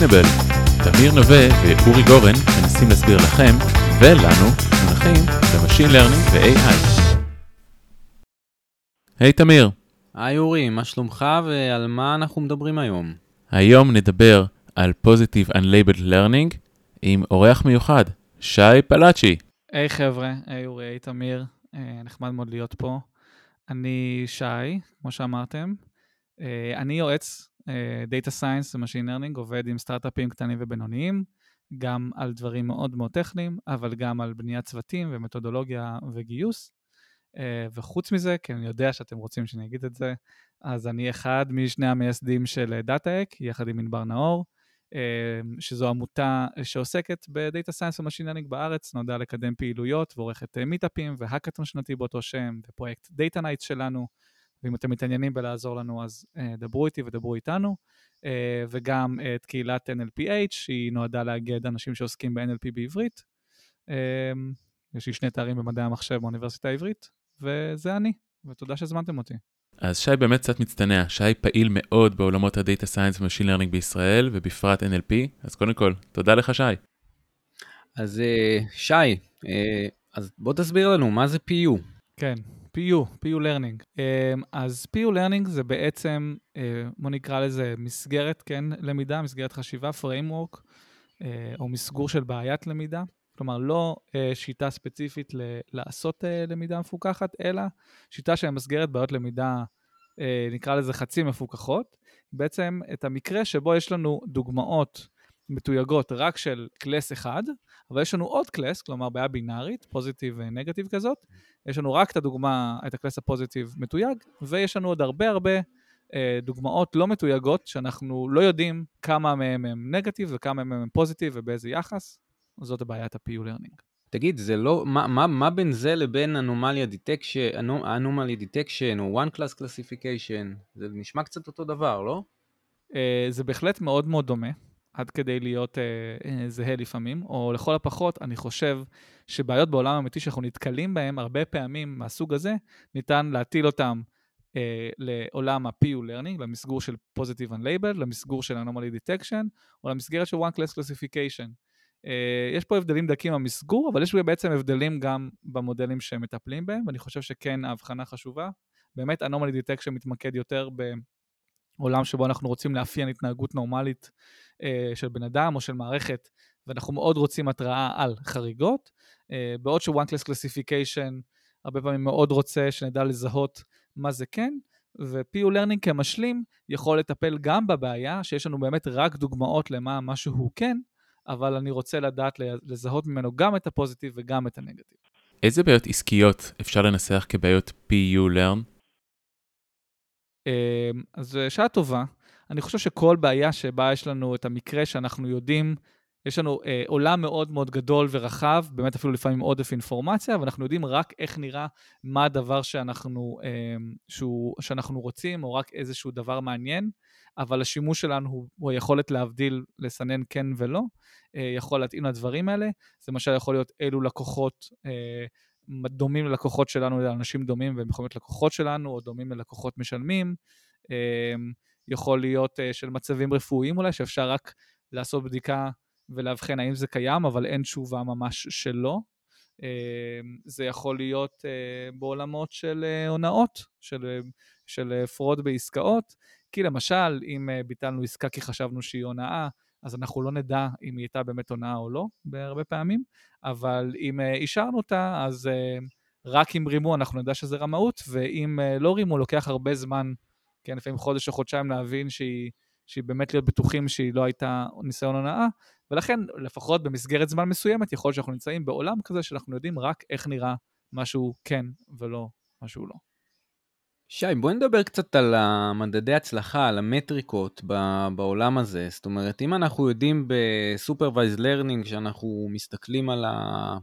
Explainable. תמיר נווה ואורי גורן מנסים להסביר לכם ולנו מונחים ב machine learning ו-AI. היי תמיר, היי אורי, מה שלומך ועל מה אנחנו מדברים היום? היום נדבר על Positive Unlabeled Learning עם אורח מיוחד, שי פלאצ'י. היי חבר'ה, היי אורי, היי תמיר, אה, נחמד מאוד להיות פה. אני שי, כמו שאמרתם. אה, אני יועץ אה, Data Science ו-Machine Learning, עובד עם סטארט-אפים קטנים ובינוניים, גם על דברים מאוד מאוד טכניים, אבל גם על בניית צוותים ומתודולוגיה וגיוס. אה, וחוץ מזה, כי אני יודע שאתם רוצים שאני אגיד את זה, אז אני אחד משני המייסדים של DataEck, יחד עם ענבר נאור, אה, שזו עמותה שעוסקת ב-Data Science ו-Machine Learning בארץ, נועדה לקדם פעילויות ועורכת מיטאפים והאקתון שנתי באותו שם, ופרויקט Data Night שלנו, ואם אתם מתעניינים בלעזור לנו אז דברו איתי ודברו איתנו. וגם את קהילת NLPH, שהיא נועדה לאגד אנשים שעוסקים ב-NLP בעברית. יש לי שני תארים במדעי המחשב באוניברסיטה העברית, וזה אני, ותודה שהזמנתם אותי. אז שי באמת קצת מצטנע, שי פעיל מאוד בעולמות ה-Data Science ו-Machine Learning בישראל, ובפרט NLP, אז קודם כל, תודה לך שי. אז שי, אז בוא תסביר לנו, מה זה PU? כן, PU, PU Learning. אמ, אז PU Learning זה בעצם, אה, בוא נקרא לזה מסגרת, כן, למידה, מסגרת חשיבה, framework, אה, או מסגור של בעיית למידה. כלומר, לא אה, שיטה ספציפית ל- לעשות למידה מפוקחת, אלא שיטה שמסגרת בעיות למידה, נקרא לזה חצי מפוקחות. בעצם את המקרה שבו יש לנו דוגמאות מתויגות רק של class אחד, אבל יש לנו עוד class, כלומר בעיה בינארית, positive ו negative כזאת, יש לנו רק את הדוגמה, את ה class ה positive מתויג, ויש לנו עוד הרבה הרבה אה, דוגמאות לא מתויגות, שאנחנו לא יודעים כמה מהם הם נגטיב וכמה מהם הם positive ובאיזה יחס, זאת הבעיית ה-PU learning. תגיד, זה לא, מה, מה, מה בין זה לבין anomaly detection, anomaly detection או one class classification? זה נשמע קצת אותו דבר, לא? אה, זה בהחלט מאוד מאוד דומה. עד כדי להיות אה, אה, זהה לפעמים, או לכל הפחות, אני חושב שבעיות בעולם האמיתי שאנחנו נתקלים בהן, הרבה פעמים מהסוג הזה, ניתן להטיל אותם אה, לעולם ה-PU Learning, למסגור של Positive Unlabeled, למסגור של Anomaly Detection, או למסגרת של One Class Classification. אה, יש פה הבדלים דקים במסגור, אבל יש בעצם הבדלים גם במודלים שהם מטפלים בהם, ואני חושב שכן ההבחנה חשובה. באמת, Anomaly Detection מתמקד יותר ב... עולם שבו אנחנו רוצים לאפיין התנהגות נורמלית של בן אדם או של מערכת, ואנחנו מאוד רוצים התראה על חריגות, אה, בעוד ש-one class classification הרבה פעמים מאוד רוצה שנדע לזהות מה זה כן, ו-PU Learning כמשלים יכול לטפל גם בבעיה, שיש לנו באמת רק דוגמאות למה משהו כן, אבל אני רוצה לדעת לזהות ממנו גם את הפוזיטיב וגם את הנגטיב. איזה בעיות עסקיות אפשר לנסח כבעיות PU Learn? אמ, אז שעה טובה. אני חושב שכל בעיה שבה יש לנו את המקרה שאנחנו יודעים, יש לנו אה, עולם מאוד מאוד גדול ורחב, באמת אפילו לפעמים עודף אינפורמציה, ואנחנו יודעים רק איך נראה, מה הדבר שאנחנו, אה, שהוא, שאנחנו רוצים, או רק איזשהו דבר מעניין, אבל השימוש שלנו הוא, הוא היכולת להבדיל, לסנן כן ולא, אה, יכול להתאים לדברים האלה. זה למשל יכול להיות אילו לקוחות אה, דומים ללקוחות שלנו, לאנשים דומים והם יכולים להיות לקוחות שלנו, או דומים ללקוחות משלמים. אמ, יכול להיות אה, של מצבים רפואיים אולי, שאפשר רק לעשות בדיקה ולאבחן האם זה קיים, אבל אין תשובה ממש שלא. אמ, זה יכול להיות אה, בעולמות של אה, הונאות, של, של fraud בעסקאות, כי למשל, אם ביטלנו עסקה כי חשבנו שהיא הונאה, אז אנחנו לא נדע אם היא הייתה באמת הונאה או לא, בהרבה פעמים, אבל אם אישרנו אותה, אז רק אם רימו אנחנו נדע שזה רמאות, ואם לא רימו, לוקח הרבה זמן, כן, לפעמים חודש או חודשיים להבין שהיא, שהיא באמת להיות בטוחים שהיא לא הייתה ניסיון הונאה, ולכן לפחות במסגרת זמן מסוימת, יכול להיות שאנחנו נמצאים בעולם כזה שאנחנו יודעים רק איך נראה משהו כן ולא משהו לא. שי, בואי נדבר קצת על המדדי הצלחה, על המטריקות בעולם הזה. זאת אומרת, אם אנחנו יודעים ב-Supervised Learning, שאנחנו מסתכלים על ה...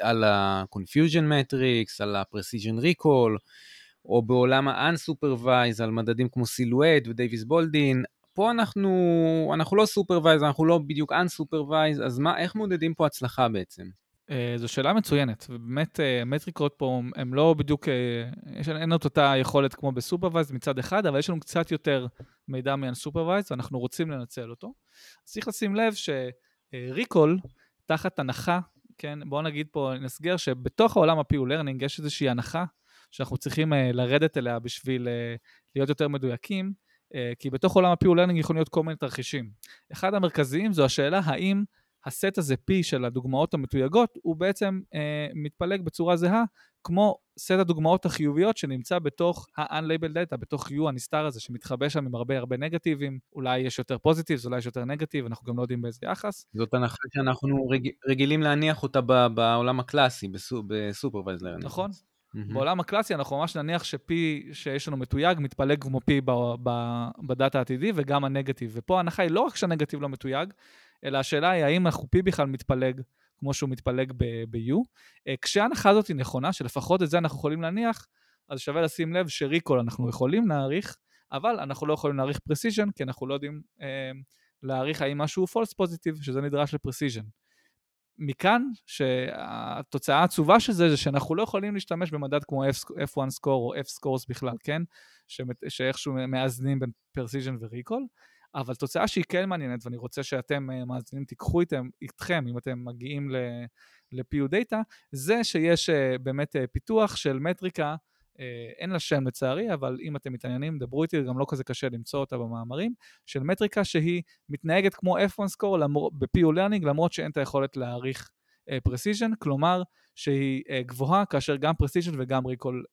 על ה-Confusion Matrix, על ה-Precision Recall, או בעולם ה-Unsupervised, על מדדים כמו סילואט ודייוויס בולדין, פה אנחנו, אנחנו לא Supervised, אנחנו לא בדיוק Unsupervised, אז מה, איך מודדים פה הצלחה בעצם? אה, זו שאלה מצוינת, ובאמת אה, פה הם לא בדיוק, אה, יש, אין את אותה יכולת כמו בסופרוויז מצד אחד, אבל יש לנו קצת יותר מידע מ-unsupervised ואנחנו רוצים לנצל אותו. אז צריך לשים לב שריקול, תחת הנחה, כן, בואו נגיד פה, נסגר שבתוך העולם ה-PU Learning יש איזושהי הנחה שאנחנו צריכים uh, לרדת אליה בשביל uh, להיות יותר מדויקים, uh, כי בתוך עולם ה-PU Learning יכולים להיות כל מיני תרחישים. אחד המרכזיים זו השאלה האם הסט הזה P של הדוגמאות המתויגות הוא בעצם אה, מתפלג בצורה זהה כמו סט הדוגמאות החיוביות שנמצא בתוך ה-unlabeled data, בתוך U הנסתר הזה שמתחבא שם עם הרבה הרבה נגטיבים, אולי יש יותר positive, אולי יש יותר נגטיב, אנחנו גם לא יודעים באיזה יחס. זאת הנחה שאנחנו רג... רגילים להניח אותה ב- בעולם הקלאסי, ב supervised learning. נכון. Mm-hmm. בעולם הקלאסי אנחנו ממש נניח ש-P שיש לנו מתויג מתפלג כמו P בדאטה העתידי וגם הנגטיב. ופה ההנחה היא לא רק שהנגטיב לא מתויג, אלא השאלה היא האם אנחנו P בכלל מתפלג כמו שהוא מתפלג ב-U. אה, כשההנחה הזאת היא נכונה, שלפחות את זה אנחנו יכולים להניח, אז שווה לשים לב ש recall אנחנו יכולים להעריך, אבל אנחנו לא יכולים להעריך precision, כי אנחנו לא יודעים אה, להעריך האם משהו הוא false positive, שזה נדרש ל precision. מכאן שהתוצאה העצובה של זה, זה שאנחנו לא יכולים להשתמש במדד כמו F1 score או F scores בכלל, כן? שאיכשהו מאזנים בין precision ו recall. אבל תוצאה שהיא כן מעניינת, ואני רוצה שאתם אה, מאזינים תיקחו איתם, איתכם, אם אתם מגיעים ל-PU data, זה שיש אה, באמת אה, פיתוח של מטריקה, אין לה שם לצערי, אבל אם אתם מתעניינים, דברו איתי, גם לא כזה קשה למצוא אותה במאמרים, של מטריקה שהיא מתנהגת כמו F1 score ב-PU learning, למרות שאין את היכולת להעריך precision, כלומר שהיא גבוהה, כאשר גם precision וגם recall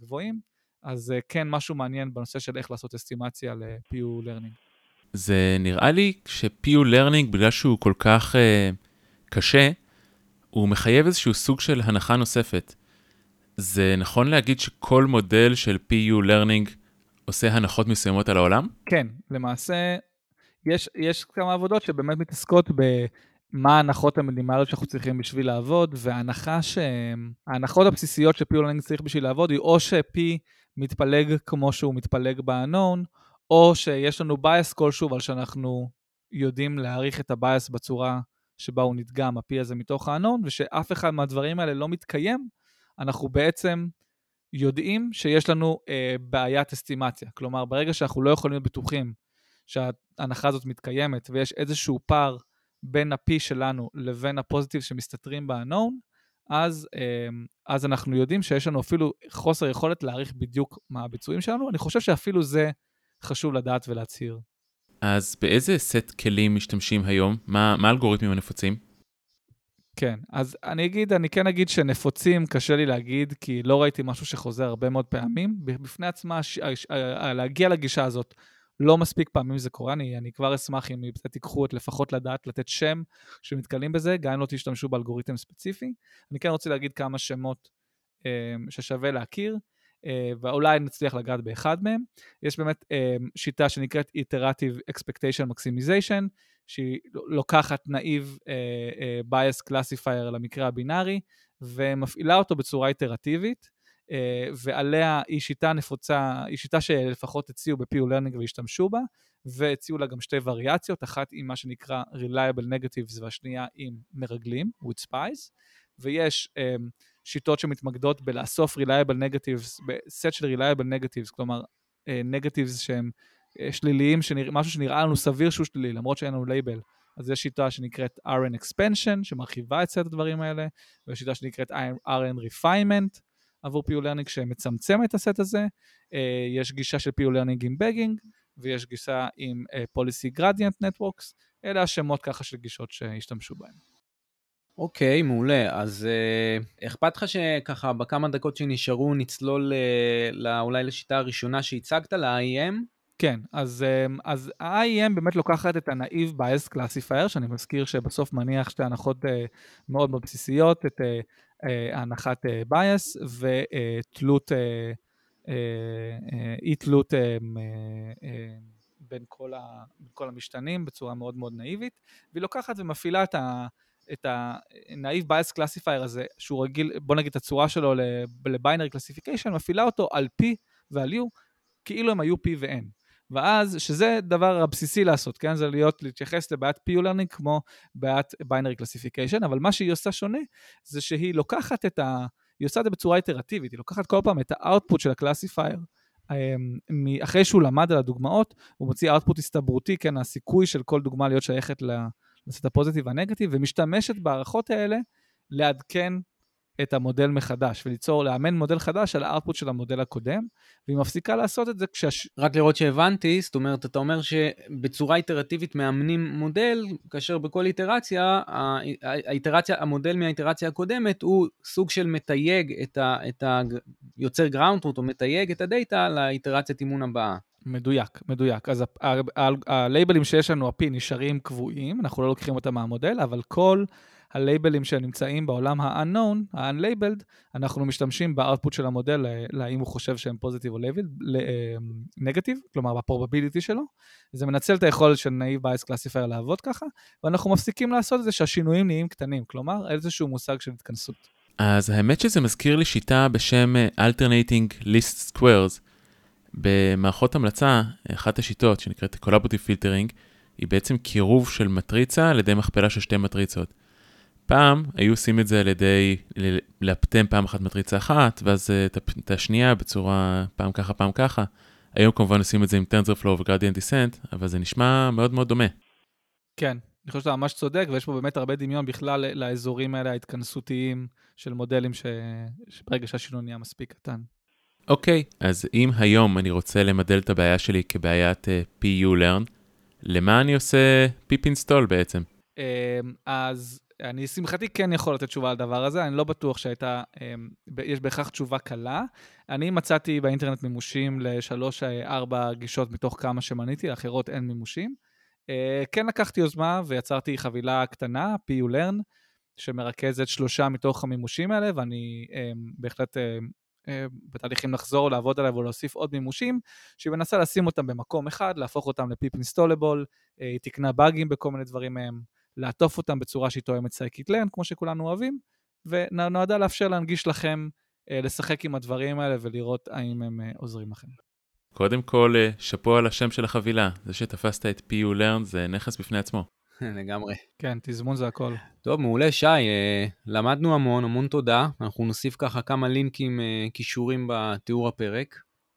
גבוהים, אז כן משהו מעניין בנושא של איך לעשות אסטימציה ל-PU learning. זה נראה לי ש-PU Learning, בגלל שהוא כל כך uh, קשה, הוא מחייב איזשהו סוג של הנחה נוספת. זה נכון להגיד שכל מודל של PU Learning עושה הנחות מסוימות על העולם? כן, למעשה יש, יש כמה עבודות שבאמת מתעסקות במה ההנחות המינימליות שאנחנו צריכים בשביל לעבוד, וההנחה ש... ההנחות הבסיסיות ש-PU Learning צריך בשביל לעבוד היא או ש-P מתפלג כמו שהוא מתפלג ב-unknown, או שיש לנו bias כלשהו, אבל שאנחנו יודעים להעריך את הביאס בצורה שבה הוא נדגם, ה-P הזה מתוך האנון, ושאף אחד מהדברים האלה לא מתקיים, אנחנו בעצם יודעים שיש לנו אה, בעיית אסטימציה. כלומר, ברגע שאנחנו לא יכולים להיות בטוחים שההנחה הזאת מתקיימת, ויש איזשהו פער בין ה-P שלנו לבין הפוזיטיב שמסתתרים באנון, אז, אה, אז אנחנו יודעים שיש לנו אפילו חוסר יכולת להעריך בדיוק מה הביצועים שלנו. אני חושב שאפילו זה חשוב לדעת ולהצהיר. אז באיזה סט כלים משתמשים היום? מה, מה האלגוריתמים הנפוצים? כן, אז אני אגיד, אני כן אגיד שנפוצים, קשה לי להגיד, כי לא ראיתי משהו שחוזר הרבה מאוד פעמים. בפני עצמה, ש... להגיע לגישה הזאת, לא מספיק פעמים זה קורה, אני, אני כבר אשמח אם תיקחו את לפחות לדעת לתת שם שמתקלים בזה, גם אם לא תשתמשו באלגוריתם ספציפי. אני כן רוצה להגיד כמה שמות אה, ששווה להכיר. אה, ואולי נצליח לגעת באחד מהם. יש באמת אה, שיטה שנקראת Iterative Expectation Maximization, שהיא לוקחת נאיב אה, bias classifier למקרה הבינארי, ומפעילה אותו בצורה איטרטיבית. ועליה היא שיטה נפוצה, היא שיטה שלפחות הציעו ב-PU Learning והשתמשו בה, והציעו לה גם שתי וריאציות, אחת עם מה שנקרא Reliable Negatives והשנייה עם מרגלים, with spies, ויש um, שיטות שמתמקדות בלאסוף reliable negatives, בסט של reliable negatives, כלומר uh, negatives שהם uh, שליליים, שנרא, משהו שנראה לנו סביר שהוא שלילי, למרות שאין לנו לייבל. אז יש שיטה שנקראת RN expansion, שמרחיבה את סט הדברים האלה, ויש שיטה שנקראת RN refinement עבור PU Learning שמצמצם את הסט הזה. Uh, יש גישה של PU Learning עם בגינג, ויש גישה עם Policy Gradient Networks. אלה השמות ככה של גישות שהשתמשו בהן. אוקיי, מעולה. אז אה, אכפת לך שככה בכמה דקות שנשארו נצלול אה, אולי לשיטה הראשונה שהצגת, ל-IEM? כן, אז, אה, אז ה-IEM באמת לוקחת את ה-Naive Bias Classifier, שאני מזכיר שבסוף מניח שתי הנחות אה, מאוד מאוד בסיסיות, את אה, אה, הנחת bias ותלות, אה, אה, אי תלות אה, אה, בין כל, ה, בין כל המשתנים בצורה מאוד מאוד נאיבית, והיא לוקחת ומפעילה את ה... את ה-naive bias classifier הזה, שהוא רגיל, בוא נגיד את הצורה שלו ל-binary classification, מפעילה אותו על P ועל U, כאילו הם היו P ו-N. ואז, שזה דבר הבסיסי לעשות, כן? זה להיות, להתייחס לבעיית learning כמו בעיית binary classification, אבל מה שהיא עושה שונה, זה שהיא לוקחת את ה... היא עושה את זה בצורה איטרטיבית, היא לוקחת כל פעם את ה output של ה classifier אחרי שהוא למד על הדוגמאות, הוא מוציא output הסתברותי, כן, הסיכוי של כל דוגמה להיות שייכת לסט ה positive וה negative, ומשתמשת בהערכות האלה לעדכן את המודל מחדש, וליצור, לאמן מודל חדש על ה output של המודל הקודם, והיא מפסיקה לעשות את זה כשהש... רק לראות שהבנתי, זאת אומרת, אתה אומר שבצורה איטרטיבית מאמנים מודל, כאשר בכל איטרציה, האיטרציה, המודל מהאיטרציה הקודמת הוא סוג של מתייג את ה... את ה יוצר ground truth, או מתייג את ה data לאיטרציית אימון הבאה. מדויק, מדויק. אז הלייבלים שיש לנו, ה-P, נשארים קבועים, אנחנו לא לוקחים אותם מהמודל, אבל כל הלייבלים שנמצאים בעולם ה-unknown, ה-unlabeled, אנחנו משתמשים ב output של המודל, להאם הוא חושב שהם positive או נגטיב, כלומר בפרובביליטי שלו. זה מנצל את היכולת של naive bias classifier לעבוד ככה, ואנחנו מפסיקים לעשות את זה שהשינויים נהיים קטנים, כלומר איזשהו מושג של התכנסות. אז האמת שזה מזכיר לי שיטה בשם Alternating List Squares. במערכות המלצה, אחת השיטות שנקראת Collaborative Filtering, היא בעצם קירוב של מטריצה על ידי מכפלה של שתי מטריצות. פעם היו עושים את זה על ידי לאפטם פעם אחת מטריצה אחת, ואז אה, את השנייה בצורה פעם ככה, פעם ככה. היום כמובן עושים את זה עם TensorFlow ו-Gradient Descent, אבל זה נשמע מאוד מאוד דומה. כן, אני חושב שאתה ממש צודק, ויש פה באמת הרבה דמיון בכלל לאזורים האלה ההתכנסותיים של מודלים ש... שברגע שהשינוי נהיה מספיק קטן. אוקיי, okay, אז אם היום אני רוצה למדל את הבעיה שלי כבעיית uh, PU-Learn, למה אני עושה pip install בעצם? Um, אז אני שמחתי כן יכול לתת תשובה על הדבר הזה, אני לא בטוח שהייתה, אמ, יש בהכרח תשובה קלה. אני מצאתי באינטרנט מימושים לשלוש-ארבע גישות מתוך כמה שמניתי, לאחרות אין מימושים. אה, כן לקחתי יוזמה ויצרתי חבילה קטנה, PU Learn, שמרכזת שלושה מתוך המימושים האלה, ואני אמ, בהחלט אה, בתהליכים לחזור, לעבוד עליו ולהוסיף עוד מימושים, שהיא מנסה לשים אותם במקום אחד, להפוך אותם לפיפ אינסטולבול, אה, היא תקנה באגים בכל מיני דברים מהם. לעטוף אותם בצורה שהיא תואמת סייקית לרן, כמו שכולנו אוהבים, ונועדה לאפשר להנגיש לכם אה, לשחק עם הדברים האלה ולראות האם הם אה, עוזרים לכם. קודם כל, שאפו על השם של החבילה. זה שתפסת את PU Learn זה נכס בפני עצמו. לגמרי. כן, תזמון זה הכל. טוב, מעולה, שי. אה, למדנו המון, המון תודה. אנחנו נוסיף ככה כמה לינקים, אה, קישורים בתיאור הפרק.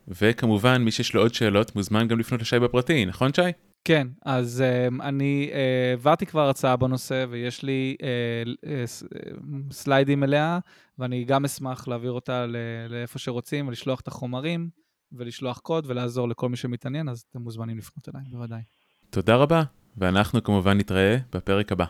וכמובן, מי שיש לו עוד שאלות, מוזמן גם לפנות לשי בפרטי, נכון שי? כן, אז uh, אני uh, העברתי כבר הרצאה בנושא ויש לי uh, uh, סליידים אליה, ואני גם אשמח להעביר אותה לאיפה שרוצים ולשלוח את החומרים ולשלוח קוד ולעזור לכל מי שמתעניין, אז אתם מוזמנים לפנות אליי, בוודאי. תודה רבה, ואנחנו כמובן נתראה בפרק הבא.